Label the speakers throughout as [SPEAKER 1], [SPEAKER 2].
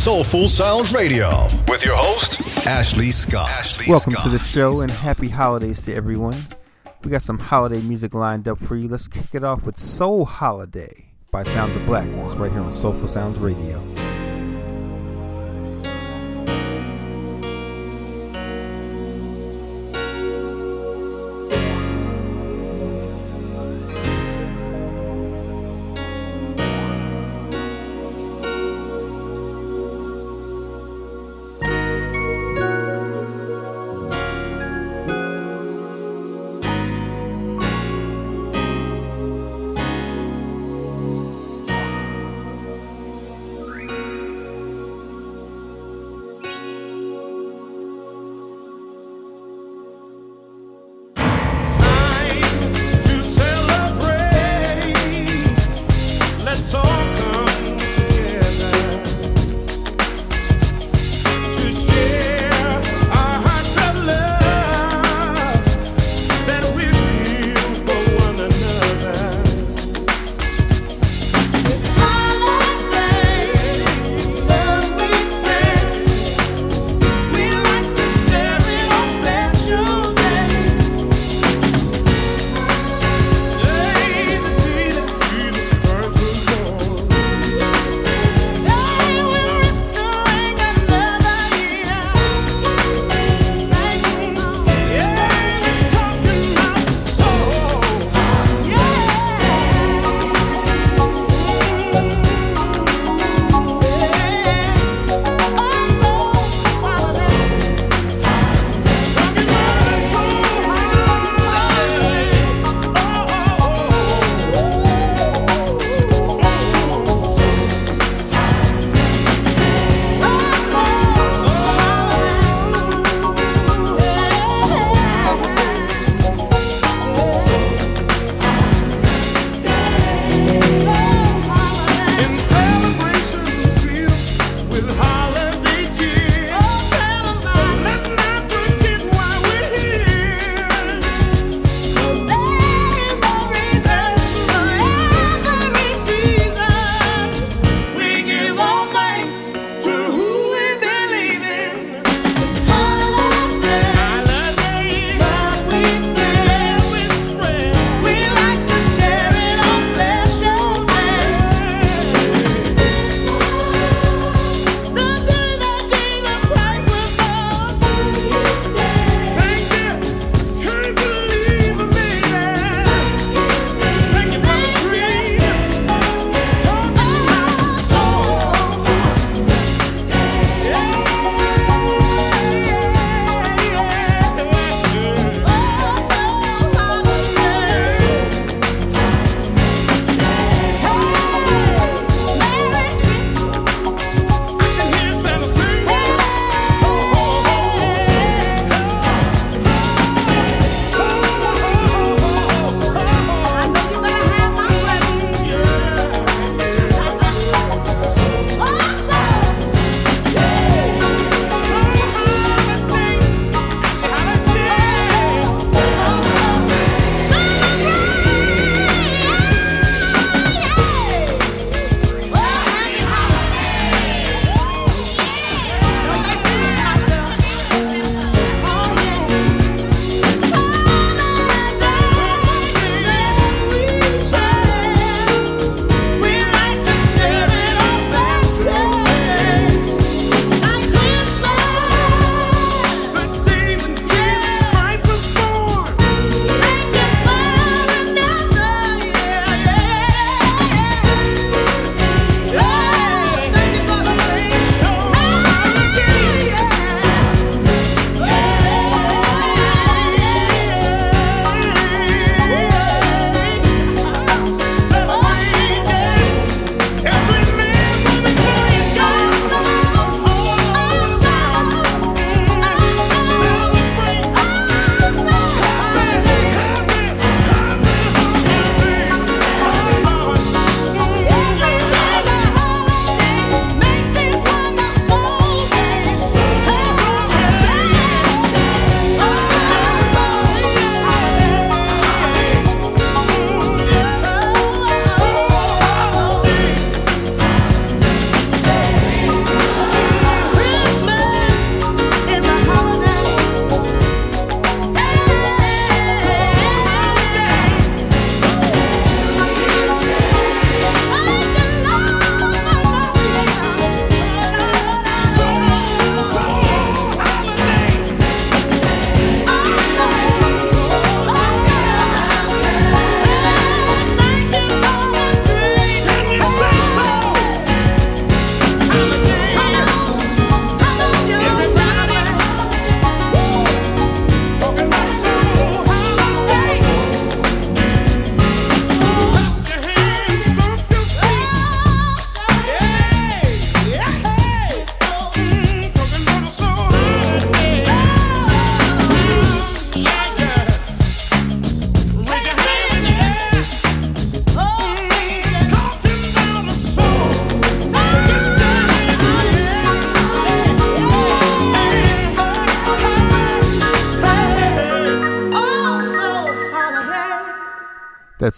[SPEAKER 1] Soulful Sounds Radio with your host, Ashley Scott. Ashley
[SPEAKER 2] Welcome
[SPEAKER 1] Scott.
[SPEAKER 2] to the show and happy holidays to everyone. We got some holiday music lined up for you. Let's kick it off with Soul Holiday by Sound of Blackness right here on Soulful Sounds Radio.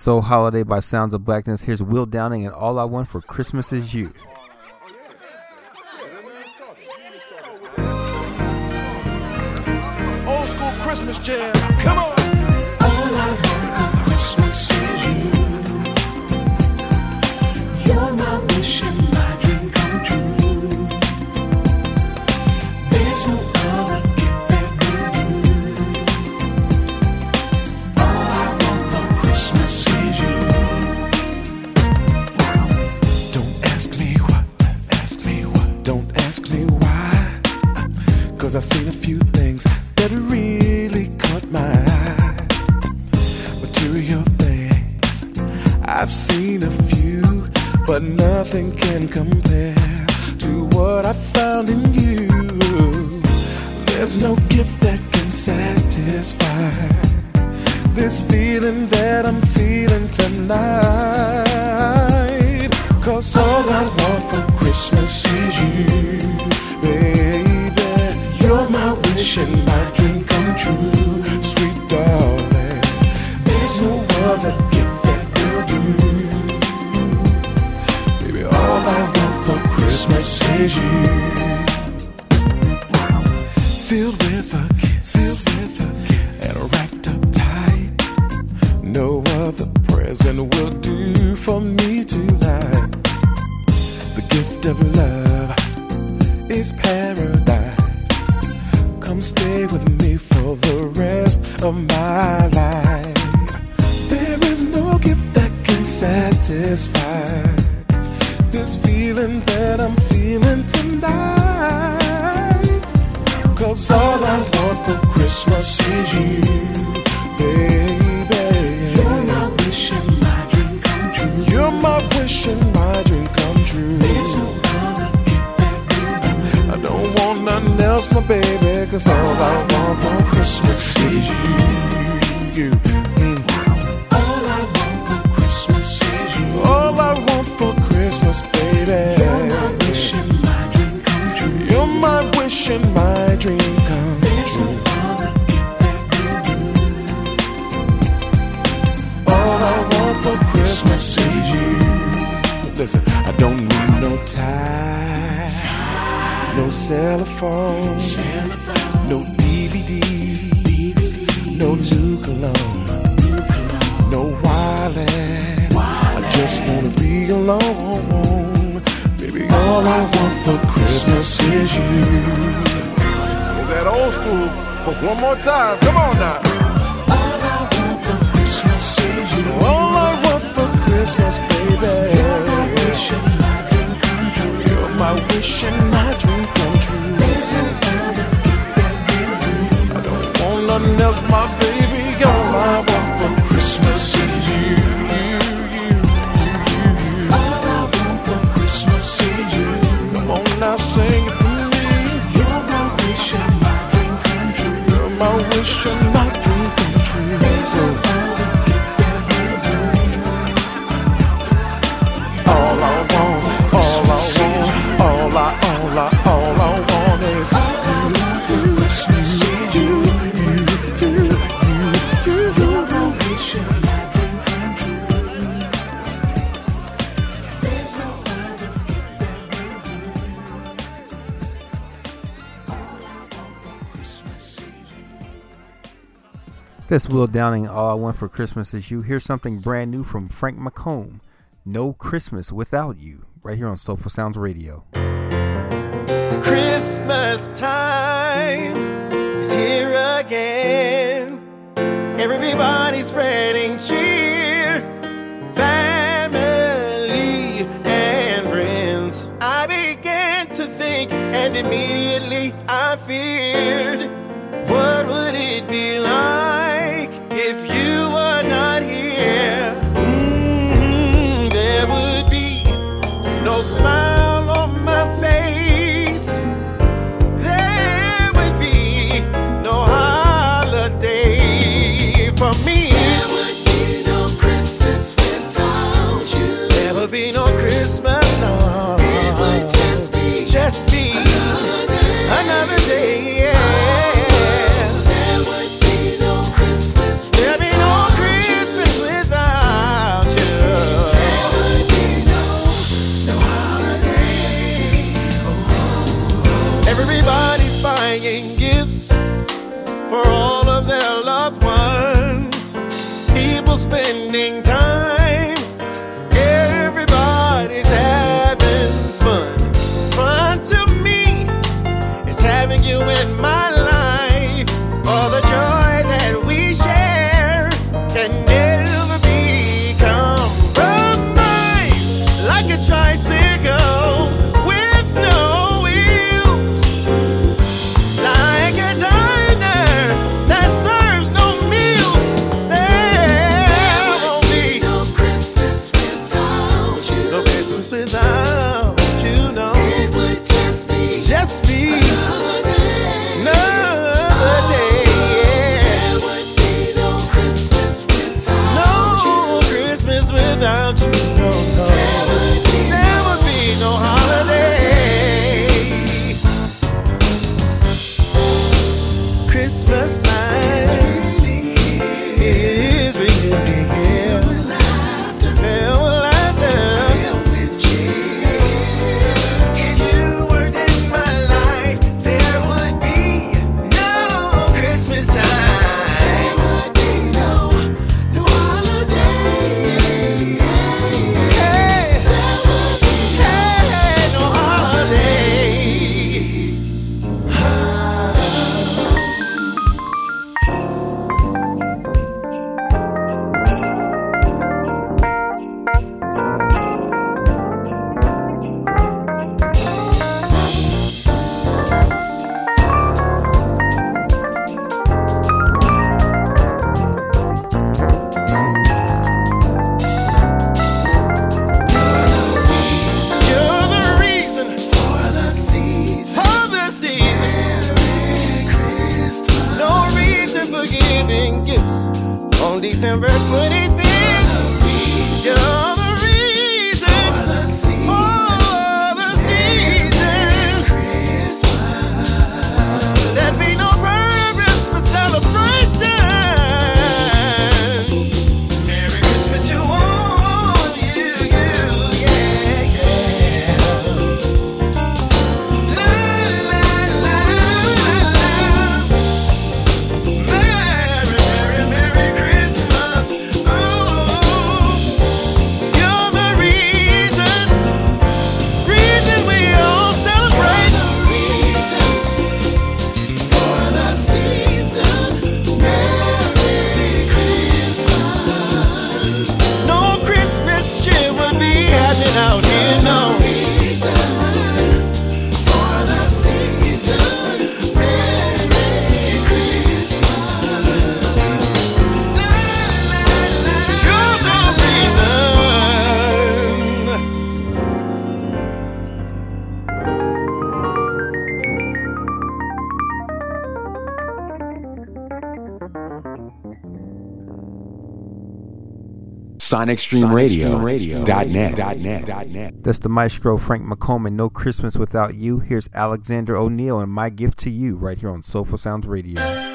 [SPEAKER 2] Soul Holiday by Sounds of Blackness. Here's Will Downing and All I Want for Christmas Is You.
[SPEAKER 3] Old school Christmas jam. Come on. Seen a few, but nothing can compare to what I found in you. There's no gift that can satisfy this feeling that I'm feeling tonight. Cause all I want for Christmas is you, baby. You're my wish and my dream come true, Sealed with a kiss, and wrapped up tight. No other present will do for me tonight. The gift of love is paradise. Come stay with me for the rest of my life. There is no gift that can satisfy Cause all I want for Christmas is you, baby.
[SPEAKER 4] You're my wish and my dream come true.
[SPEAKER 3] You're my wish and my dream come true.
[SPEAKER 4] There's no other gift that.
[SPEAKER 3] I don't want nothing else, my baby. Cause all I want for Christmas is you. you.
[SPEAKER 4] No
[SPEAKER 3] cell no DVD, no new cologne, no wallet. I just wanna be alone, baby. All I want for Christmas is you. Is that old school? But one more time, come on now.
[SPEAKER 4] All I want for Christmas is you.
[SPEAKER 3] All I want for Christmas, baby.
[SPEAKER 4] You're my wish and my dream come true.
[SPEAKER 3] You're my wish and my else, my baby. All
[SPEAKER 2] That's Will Downing. All I Want for Christmas Is You. Here's something brand new from Frank McComb. No Christmas Without You. Right here on Soulful Sounds Radio.
[SPEAKER 5] Christmas time is here again. Everybody's spreading cheer, family and friends. I began to think, and immediately I feared what would it be like smile gifts for all of their loved ones. People spending time.
[SPEAKER 6] sonicstreamradio.net.
[SPEAKER 2] That's the maestro Frank McCombin. No Christmas without you. Here's Alexander O'Neal and my gift to you right here on Soulful Sounds Radio.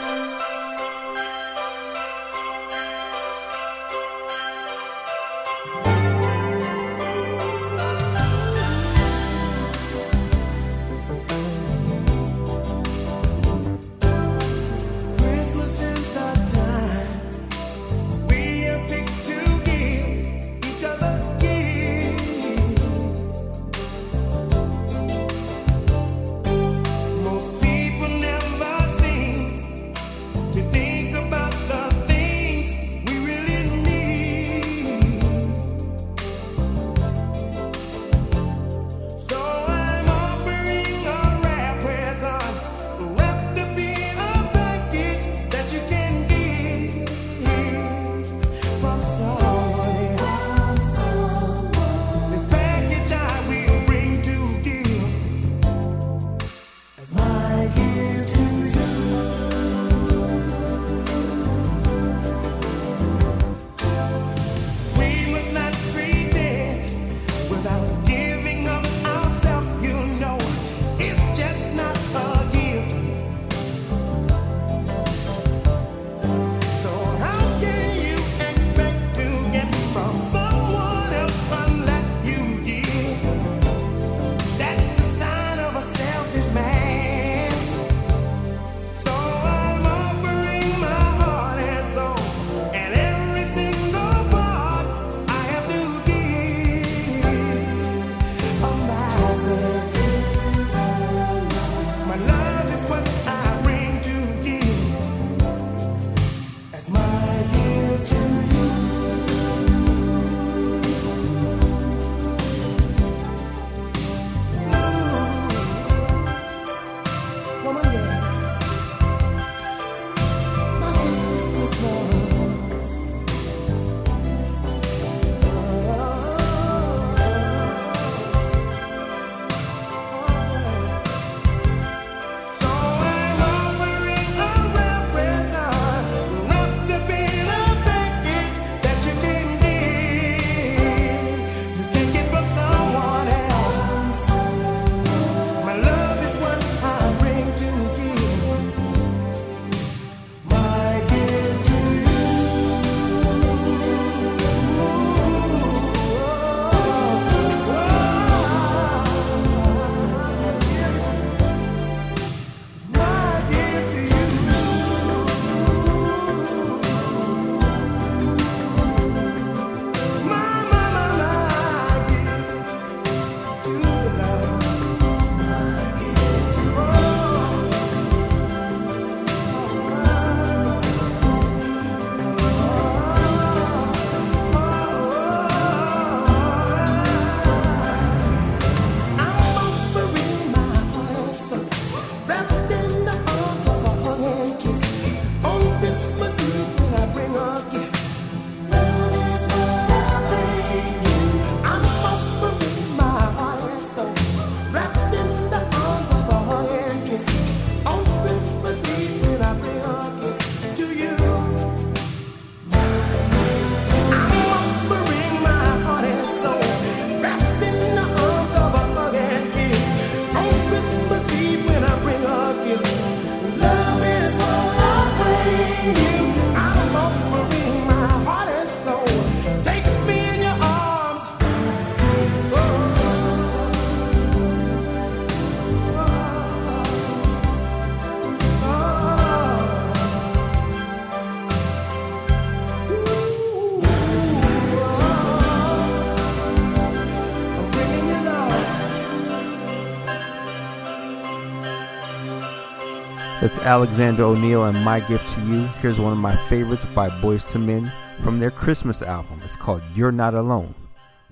[SPEAKER 2] That's Alexander O'Neal and My Gift to You. Here's one of my favorites by Boyz II Men from their Christmas album. It's called You're Not Alone,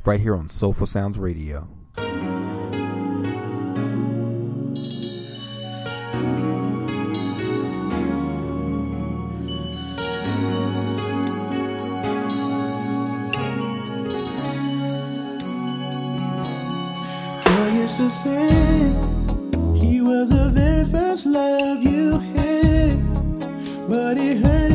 [SPEAKER 2] right here on Soulful Sounds Radio.
[SPEAKER 6] Girl, you're so sad love you here, but it hurt.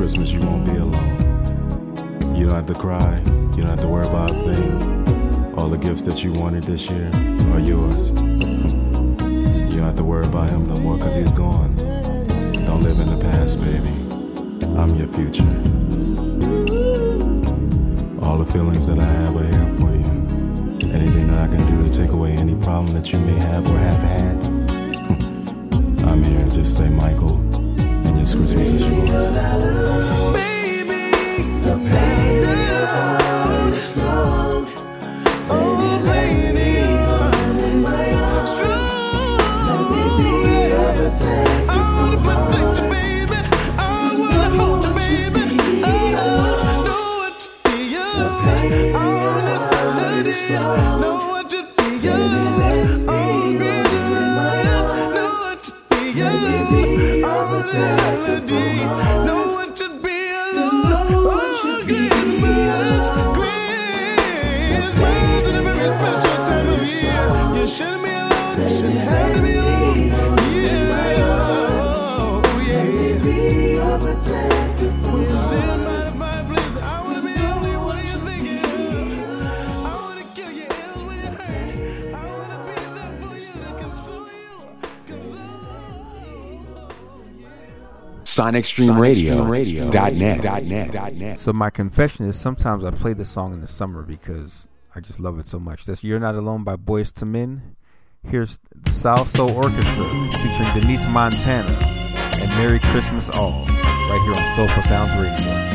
[SPEAKER 6] Christmas you won't be alone.
[SPEAKER 7] You don't have to cry, you don't have to worry about a thing. All the gifts that you wanted this year are yours. You don't have to worry about him no more because he's gone. Don't live in the past, baby. I'm your future. All the feelings that I have are here for you. Anything that I can do to take away any problem that you may have or have had, I'm here. Just say, Michael. It's Christmas is yours.
[SPEAKER 8] SonicStreamRadio.net.
[SPEAKER 9] So my confession is sometimes I play this song in the summer because I just love it so much. That's "You're Not Alone" by Boyz II Men. Here's the South Soul Orchestra featuring Denise Montana and "Merry Christmas all, right here on Soulful Sounds Radio.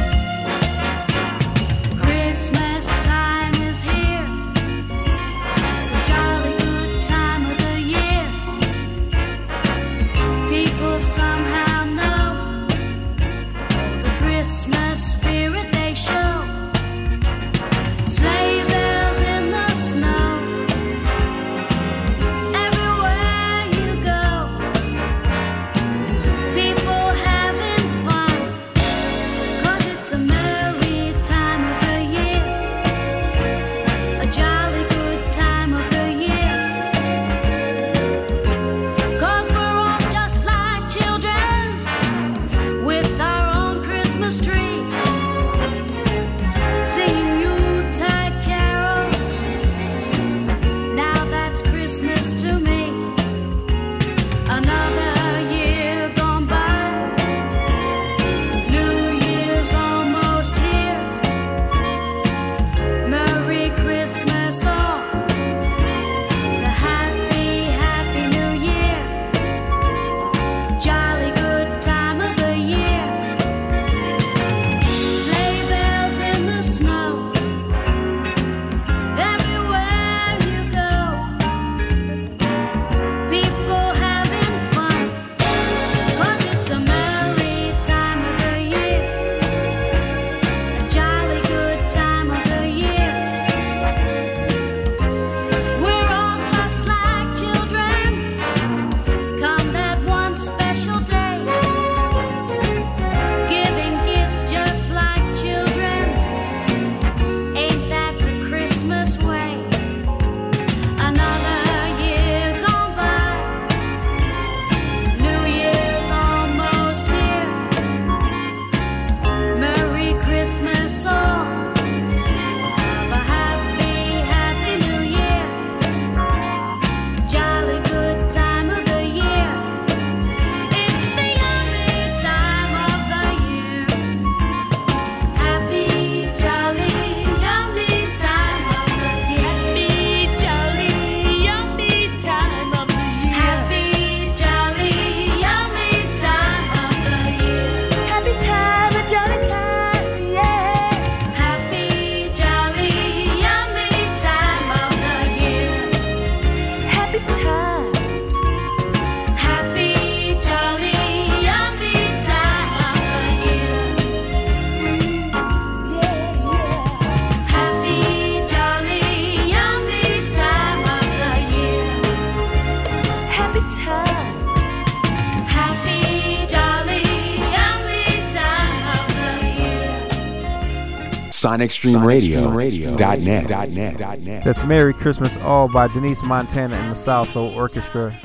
[SPEAKER 8] SonicStreamRadio.net.
[SPEAKER 9] That's Merry Christmas All by Denise Montana and the South Soul Orchestra.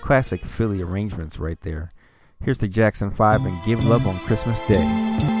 [SPEAKER 9] Classic Philly arrangements right there. Here's the Jackson 5 and Give Love on Christmas Day.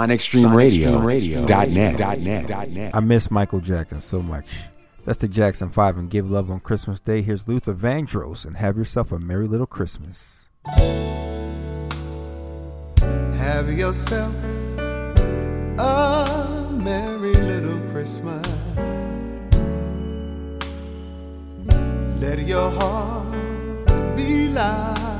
[SPEAKER 6] SonicStreamRadio.net.
[SPEAKER 2] I miss Michael Jackson so much. That's the Jackson 5 and Give Love on Christmas Day. Here's Luther Vandross and have yourself a merry little Christmas.
[SPEAKER 5] Have yourself a merry little Christmas. Let your heart be light.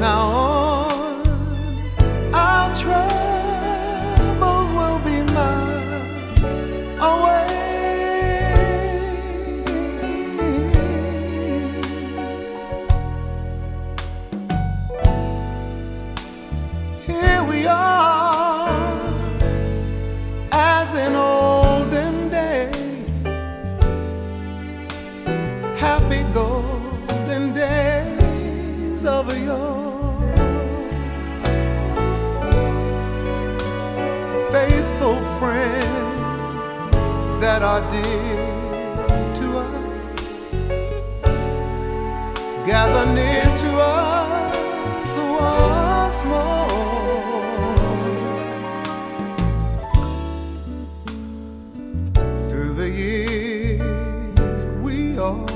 [SPEAKER 5] Now on, our troubles will be miles away. Here we are, as in olden days, happy golden days of yore. That are dear to us, gather near to us once more. Through the years, we all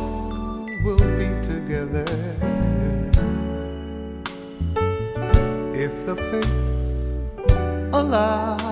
[SPEAKER 5] will be together. If the fates allow.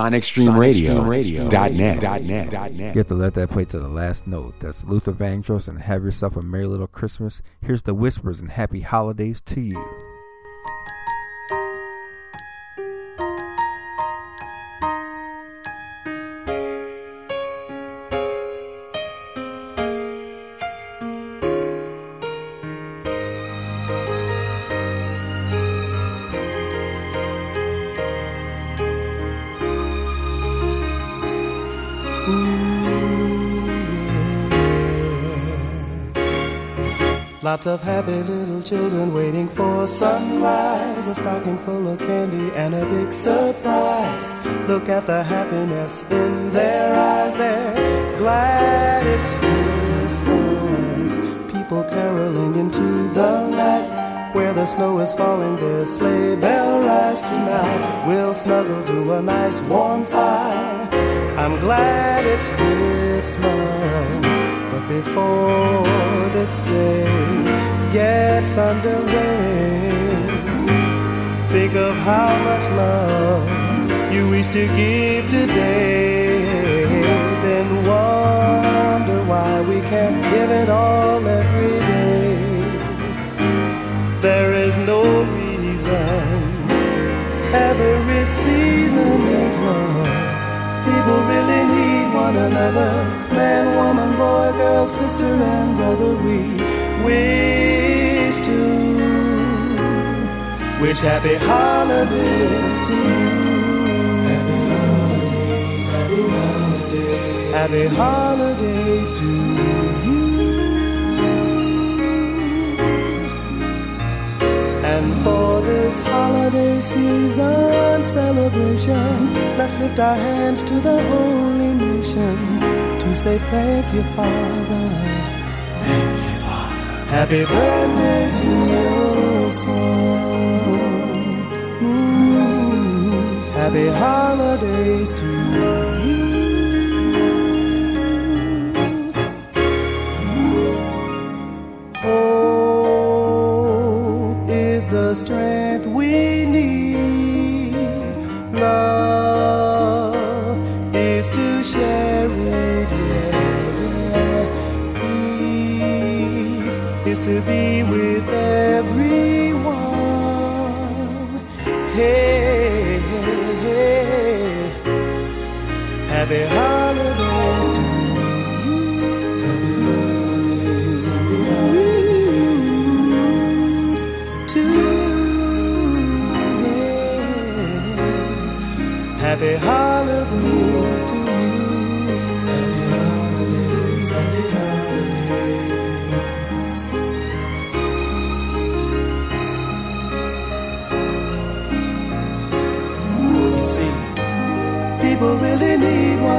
[SPEAKER 8] SonicStreamRadio.net.
[SPEAKER 2] You have to let that play to the last note. That's Luther Vandross and Have Yourself a Merry Little Christmas. Here's the whispers and happy holidays to you.
[SPEAKER 6] Lots of happy little children waiting for sunrise. A stocking full of candy and a big surprise. Look at the happiness in their eyes. They're glad it's Christmas. People caroling into the night. Where the snow is falling, their sleigh bell rise tonight. We'll snuggle to a nice warm fire. I'm glad it's Christmas. Before this day gets underway, think of how much love you wish to give today. Then wonder why we can't give it all every day. There is no reason every season needs love. People really need one another. Man, woman, boy, girl, sister, and brother. We wish to wish happy holidays to you. Happy holidays, happy holidays, happy holidays to you. And for this holiday season celebration, let's lift our hands to the holy nation to say thank you, Father. Thank you, Father. Happy birthday to your son. Mm, Happy holidays to you.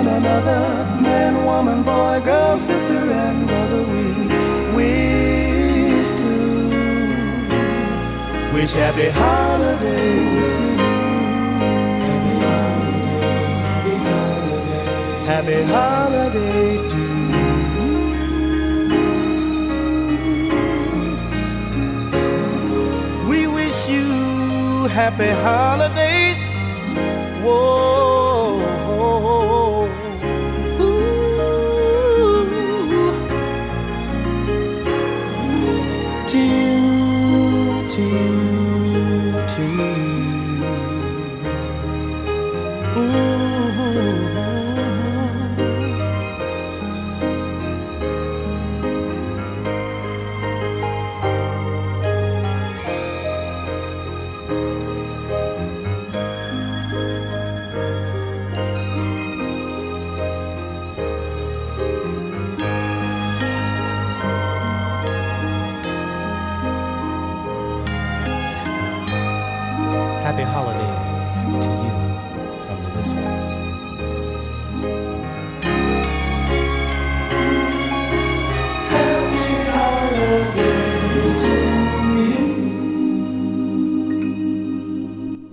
[SPEAKER 6] One another. Man, woman, boy, girl, sister, and brother. We wish to wish happy holidays to you. Happy holidays, happy holidays, happy holidays to you. We wish you happy holidays. Whoa.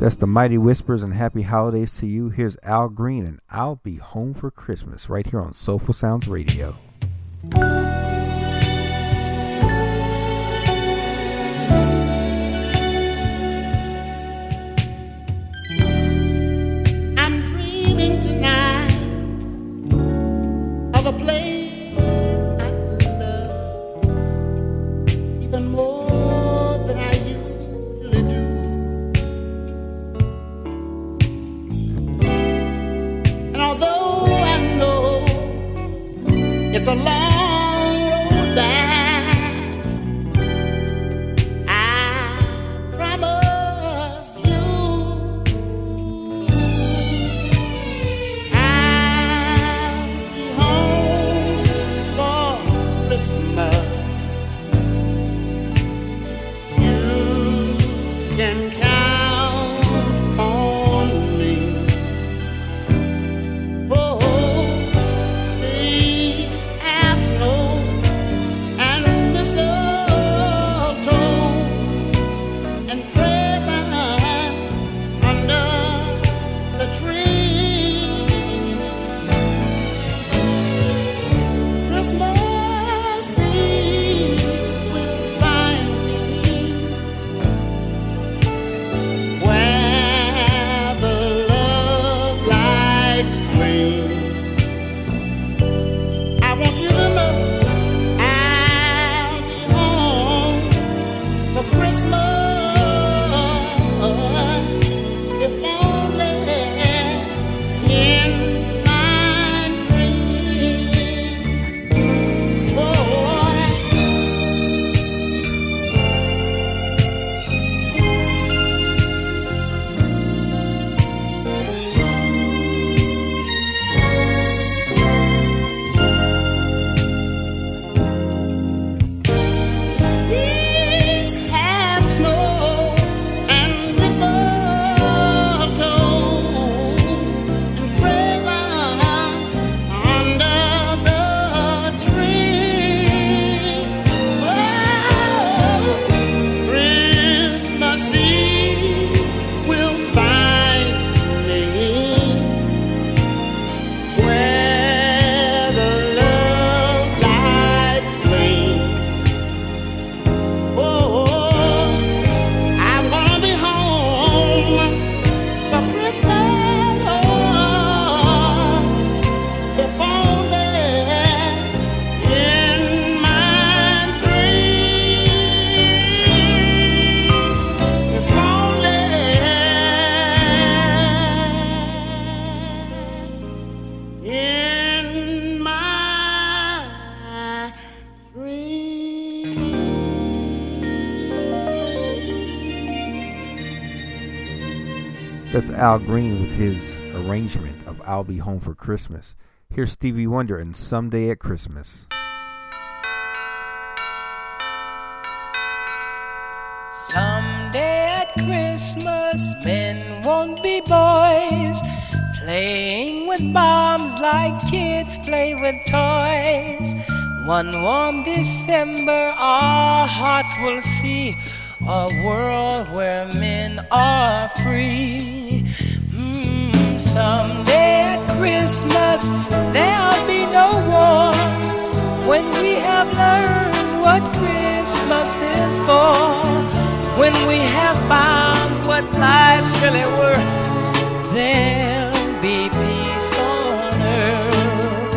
[SPEAKER 2] That's the Mighty Whispers and Happy Holidays to you. Here's Al Green and I'll Be Home for Christmas right here on Soulful Sounds Radio. Al Green with his arrangement of I'll Be Home for Christmas. Here's Stevie Wonder and Someday at Christmas.
[SPEAKER 10] Someday at Christmas, men won't be boys, playing with bombs like kids play with toys. One warm December, our hearts will see a world where men are free. Mm, someday at Christmas, there'll be no wars when we have learned what Christmas is for. When we have found what life's really worth, there'll be peace on earth.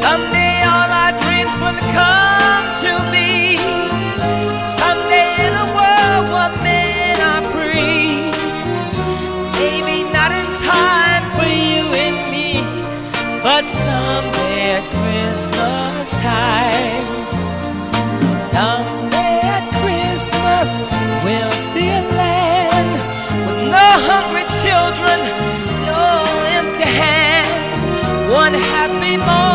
[SPEAKER 10] Someday all our dreams will come to be. Christmas time. Someday at Christmas we'll see a land with no hungry children, no empty hand. One happy morning,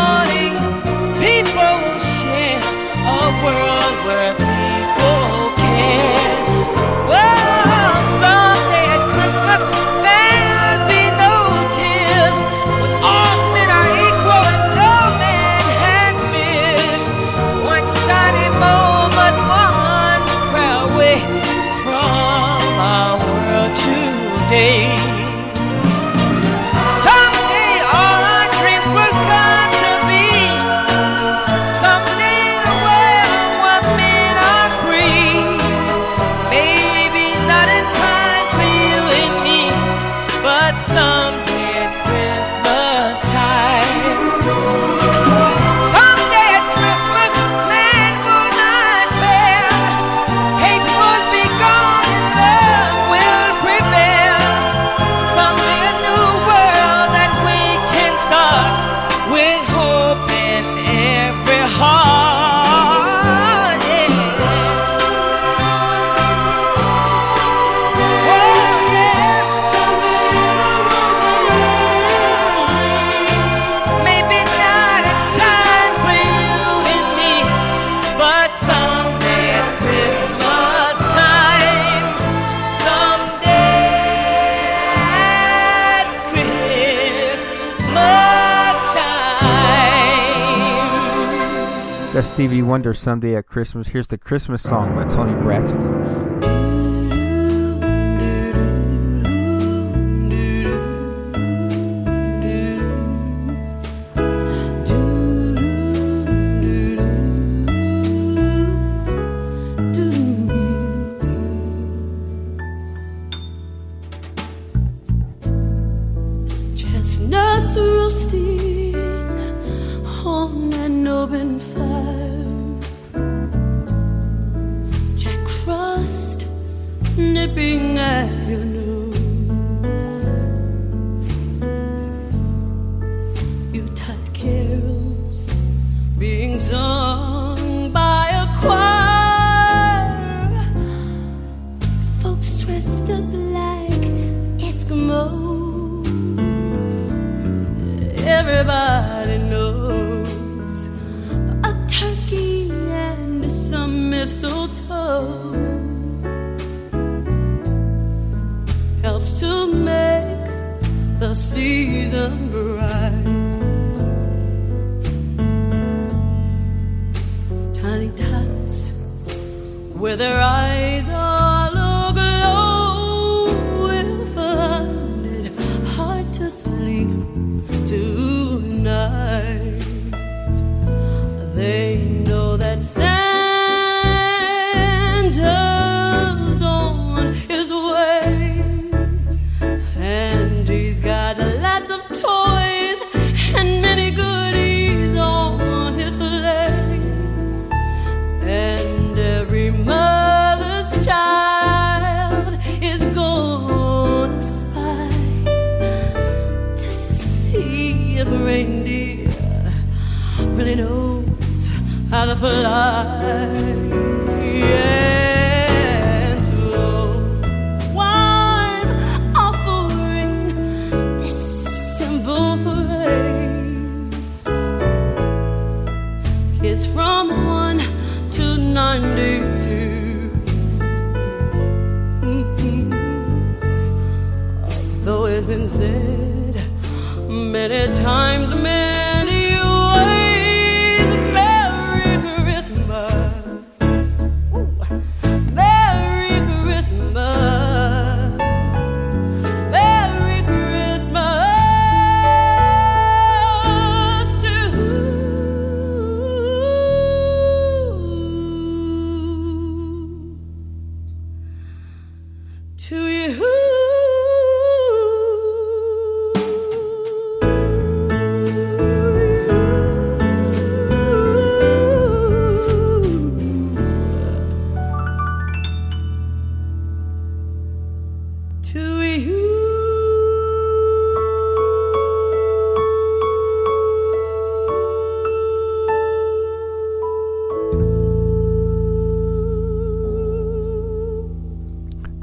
[SPEAKER 10] Someday at Christmas.
[SPEAKER 6] Here's the Christmas song by Toni Braxton.
[SPEAKER 11] nipping at your nose.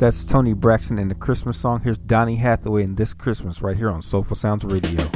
[SPEAKER 6] That's Toni Braxton in the Christmas song. Here's Donny Hathaway in This Christmas right here on Soulful Sounds Radio.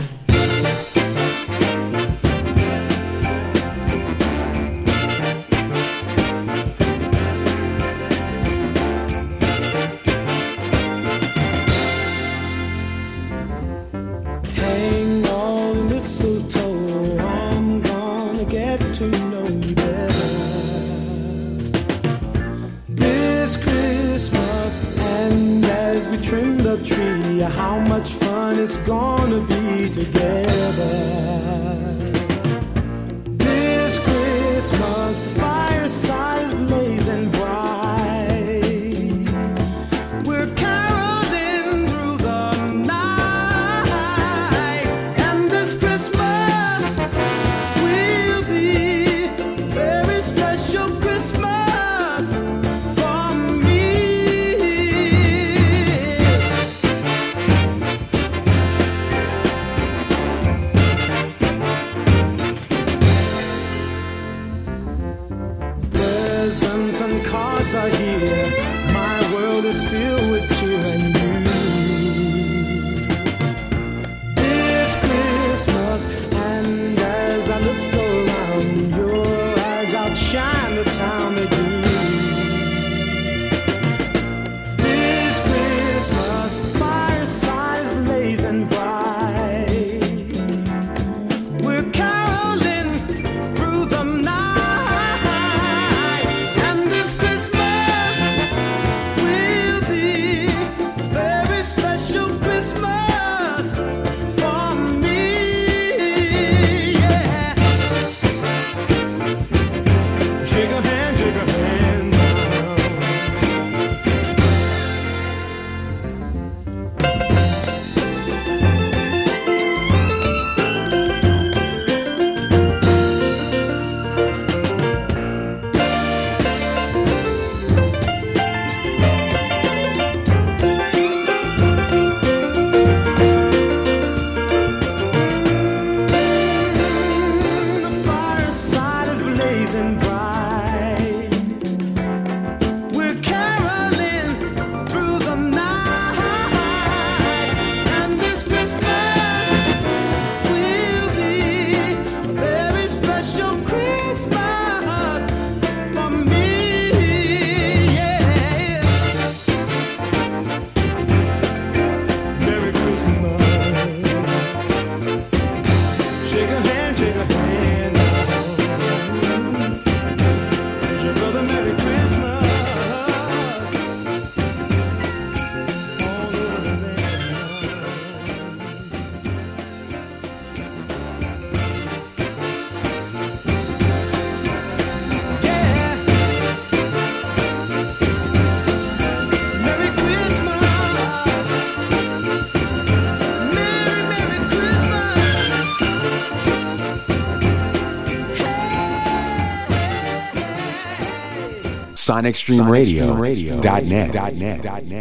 [SPEAKER 8] SonicStreamRadio.net.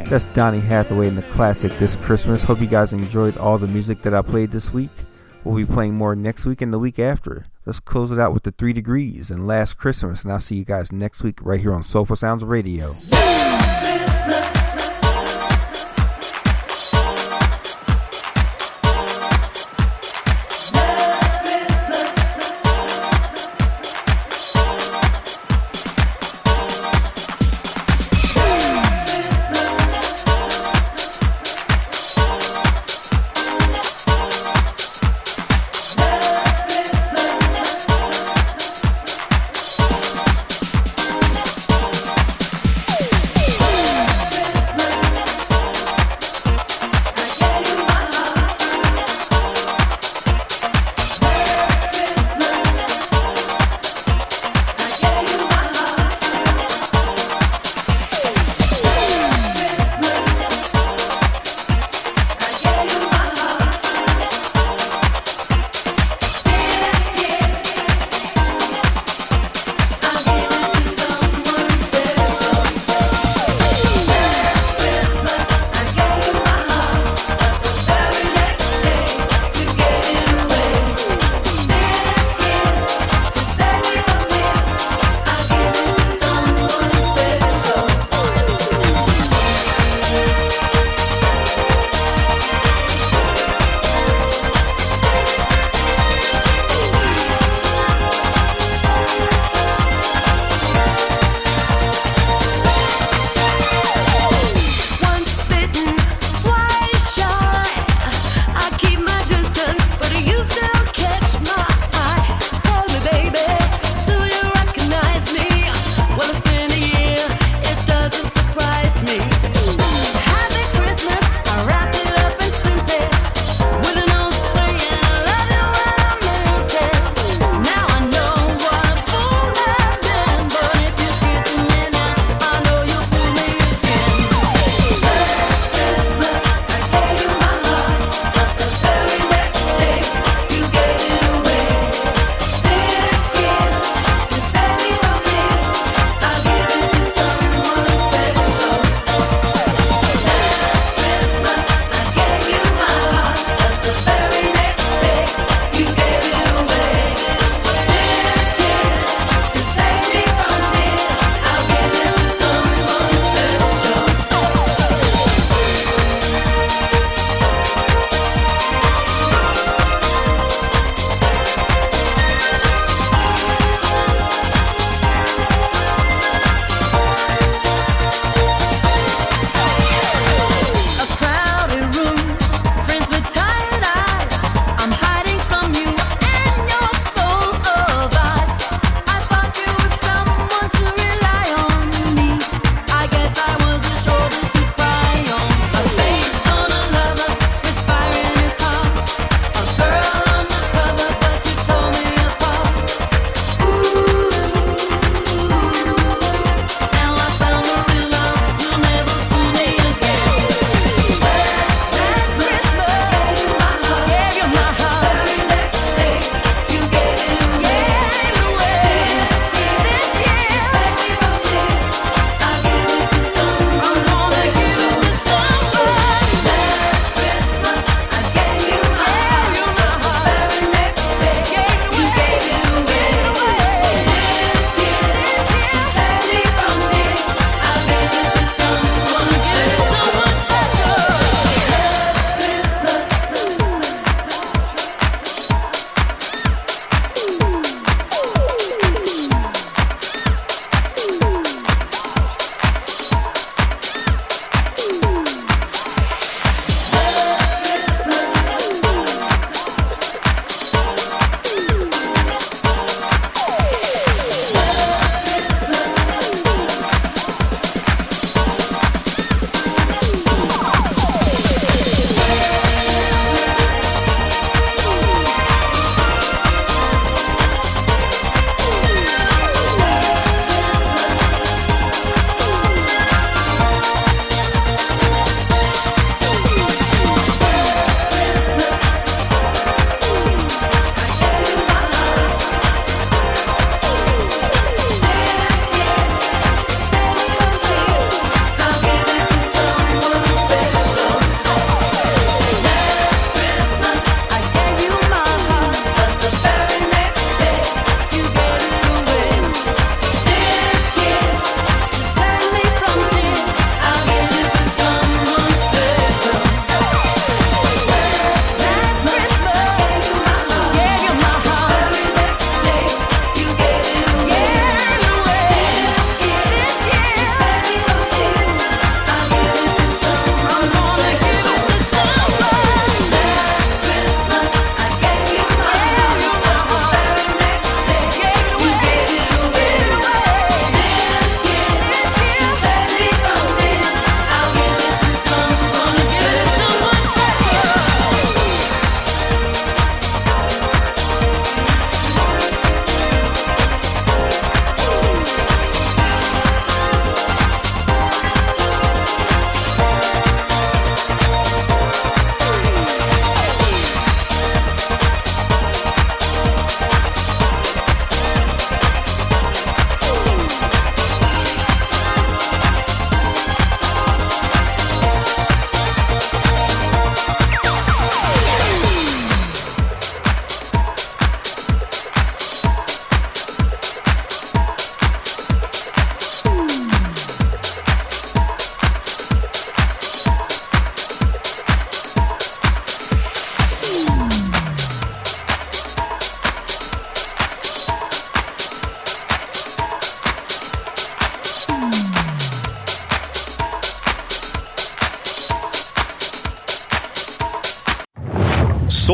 [SPEAKER 2] That's Donny Hathaway in the classic This Christmas. Hope you guys enjoyed all the music that I played this week. We'll be playing more next week and the week after. Let's close it out with the Three Degrees and Last Christmas. And I'll see you guys next week right here on Soulful Sounds Radio.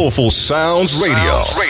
[SPEAKER 1] Soulful Sounds Radio. Radio.